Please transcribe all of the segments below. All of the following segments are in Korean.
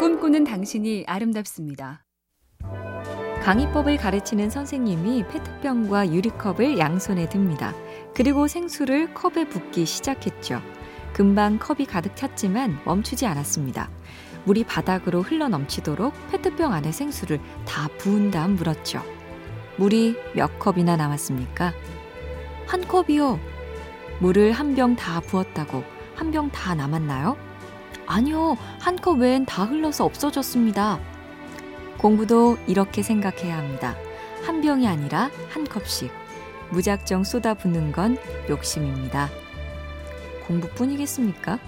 꿈꾸는 당신이 아름답습니다. 강의법을 가르치는 선생님이 페트병과 유리컵을 양손에 듭니다. 그리고 생수를 컵에 붓기 시작했죠. 금방 컵이 가득 찼지만 멈추지 않았습니다. 물이 바닥으로 흘러 넘치도록 페트병 안에 생수를 다 부은 다음 물었죠. 물이 몇 컵이나 남았습니까? 한 컵이요. 물을 한 병 다 부었다고 한 병 다 남았나요? 아니요. 한 컵 외엔 다 흘러서 없어졌습니다. 공부도 이렇게 생각해야 합니다. 한 병이 아니라 한 컵씩. 무작정 쏟아붓는 건 욕심입니다. 공부뿐이겠습니까?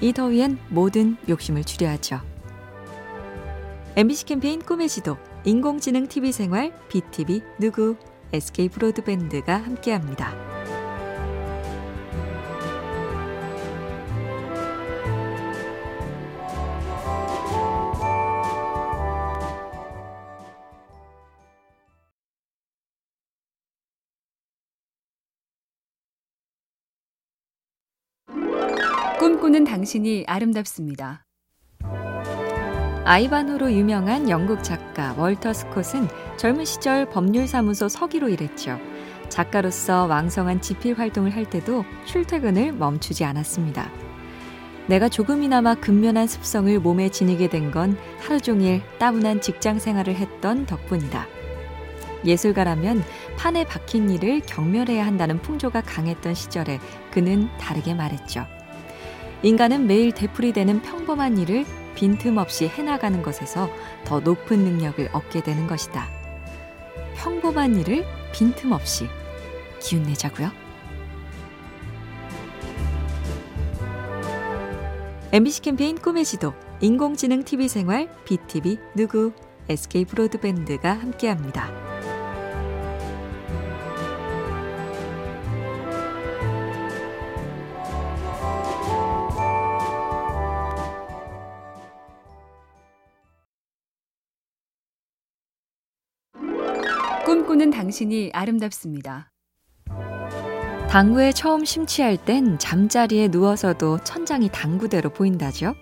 이 더위엔 모든 욕심을 줄여야죠. MBC 캠페인 꿈의 지도, 인공지능 TV 생활, BTV 누구, SK 브로드밴드가 함께합니다. 꿈꾸는 당신이 아름답습니다. 아이반호로 유명한 영국 작가 월터 스콧은 젊은 시절 법률사무소 서기로 일했죠. 작가로서 왕성한 집필 활동을 할 때도 출퇴근을 멈추지 않았습니다. 내가 조금이나마 근면한 습성을 몸에 지니게 된 건 하루 종일 따분한 직장 생활을 했던 덕분이다. 예술가라면 판에 박힌 일을 경멸해야 한다는 풍조가 강했던 시절에 그는 다르게 말했죠. 인간은 매일 되풀이되는 평범한 일을 빈틈없이 해나가는 것에서 더 높은 능력을 얻게 되는 것이다. 평범한 일을 빈틈없이 기운내자고요. MBC 캠페인 꿈의 지도, 인공지능 TV 생활, BTV 누구, SK 브로드밴드가 함께합니다. 꿈꾸는 당신이 아름답습니다. 당구에 처음 심취할 땐 잠자리에 누워서도 천장이 당구대로 보인다죠.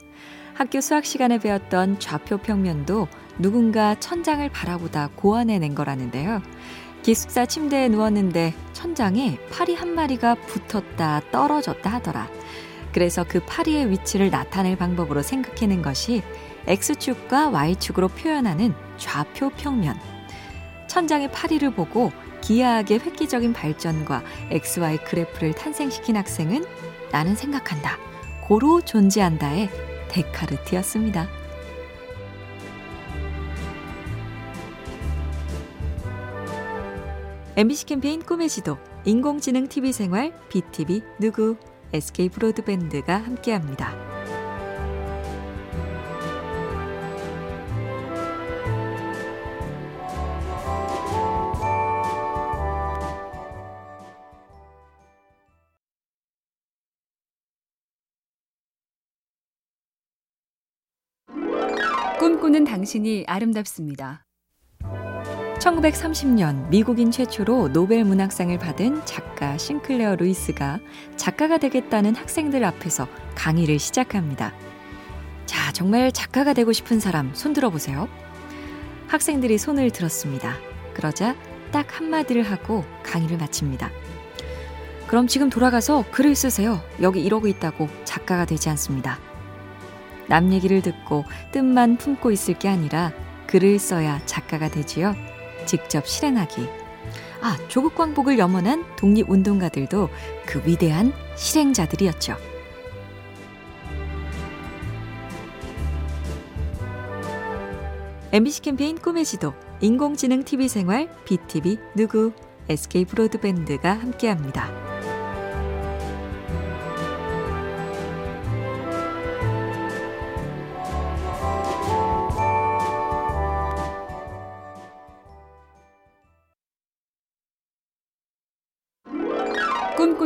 학교 수학 시간에 배웠던 좌표 평면도 누군가 천장을 바라보다 고안해낸 거라는데요. 기숙사 침대에 누웠는데 천장에 파리 한 마리가 붙었다 떨어졌다 하더라. 그래서 그 파리의 위치를 나타낼 방법으로 생각해낸 것이 X축과 Y축으로 표현하는 좌표 평면. 천장의 파리를 보고 기이하게 획기적인 발전과 XY 그래프를 탄생시킨 학생은 나는 생각한다. 고로 존재한다의 데카르트였습니다. MBC 캠페인 꿈의 지도, 인공지능 TV 생활, BTV 누구, SK 브로드밴드가 함께합니다. 꿈꾸는 당신이 아름답습니다. 1930년 미국인 최초로 노벨 문학상을 받은 작가 싱클레어 루이스가 작가가 되겠다는 학생들 앞에서 강의를 시작합니다. 자, 정말 작가가 되고 싶은 사람 손 들어 보세요. 학생들이 손을 들었습니다. 그러자 딱 한마디를 하고 강의를 마칩니다. 그럼 지금 돌아가서 글을 쓰세요. 여기 이러고 있다고 작가가 되지 않습니다. 남 얘기를 듣고 뜻만 품고 있을 게 아니라 글을 써야 작가가 되지요. 직접 실행하기. 아, 조국 광복을 염원한 독립운동가들도 그 위대한 실행자들이었죠. MBC 캠페인 꿈의 지도, 인공지능 TV 생활, BTV 누구, SK 브로드밴드가 함께합니다.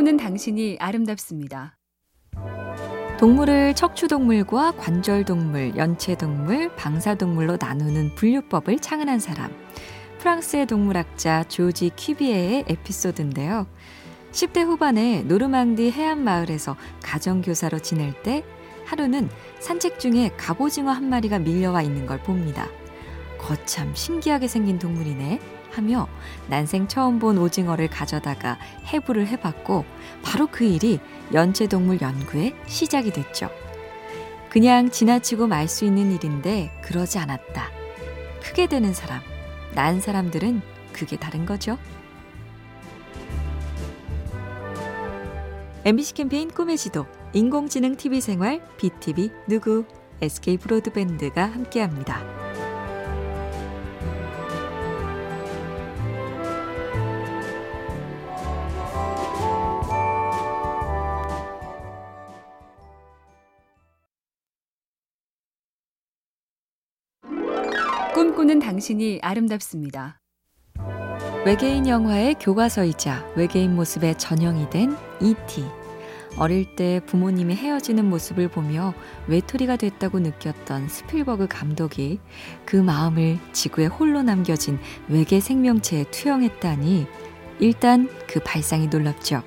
꿈꾸는 당신이 아름답습니다. 동물을 척추동물과 관절동물, 연체동물, 방사동물로 나누는 분류법을 창안한 사람. 프랑스의 동물학자 조지 퀴비에의 에피소드인데요. 10대 후반에 노르망디 해안 마을에서 가정교사로 지낼 때 하루는 산책 중에 갑오징어 한 마리가 밀려와 있는 걸 봅니다. 거참 신기하게 생긴 동물이네 하며 난생 처음 본 오징어를 가져다가 해부를 해봤고 바로 그 일이 연체동물 연구의 시작이 됐죠. 그냥 지나치고 말 수 있는 일인데 그러지 않았다. 크게 되는 사람, 난 사람들은 그게 다른 거죠. MBC 캠페인 꿈의 지도, 인공지능 TV 생활, BTV 누구, SK 브로드밴드가 함께합니다. 꿈꾸는 당신이 아름답습니다. 외계인 영화의 교과서이자 외계인 모습의 전형이 된 E.T. 어릴 때 부모님이 헤어지는 모습을 보며 외톨이가 됐다고 느꼈던 스필버그 감독이 그 마음을 지구에 홀로 남겨진 외계 생명체에 투영했다니 일단 그 발상이 놀랍죠.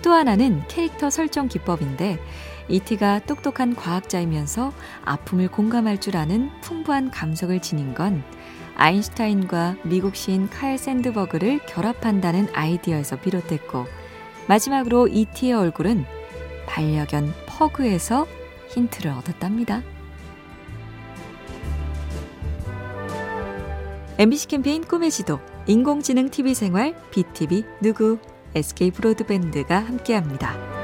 또 하나는 캐릭터 설정 기법인데 이티가 똑똑한 과학자이면서 아픔을 공감할 줄 아는 풍부한 감성을 지닌 건 아인슈타인과 미국 시인 칼 샌드버그를 결합한다는 아이디어에서 비롯됐고 마지막으로 이티의 얼굴은 반려견 퍼그에서 힌트를 얻었답니다. MBC 캠페인 꿈의 지도, 인공지능 TV 생활, BTV 누구, SK 브로드밴드가 함께합니다.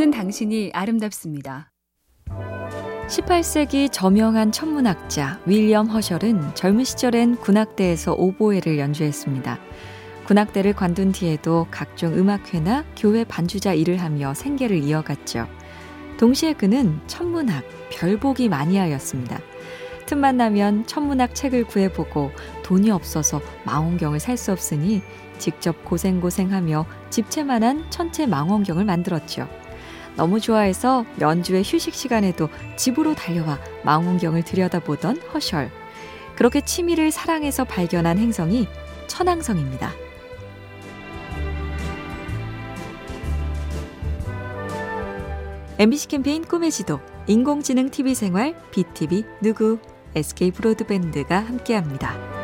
꿈꾸는 당신이 아름답습니다. 18세기 저명한 천문학자 윌리엄 허셜은 젊은 시절엔 군악대에서 오보에를 연주했습니다. 군악대를 관둔 뒤에도 각종 음악회나 교회 반주자 일을 하며 생계를 이어갔죠. 동시에 그는 천문학, 별보기 마니아였습니다. 틈만 나면 천문학 책을 구해보고 돈이 없어서 망원경을 살 수 없으니 직접 고생고생하며 집채만한 천체 망원경을 만들었죠. 너무 좋아해서 연주의 휴식 시간에도 집으로 달려와 망원경을 들여다보던 허셜. 그렇게 취미를 사랑해서 발견한 행성이 천왕성입니다. MBC 캠페인 꿈의 지도, 인공지능 TV 생활, BTV 누구, SK 브로드밴드가 함께합니다.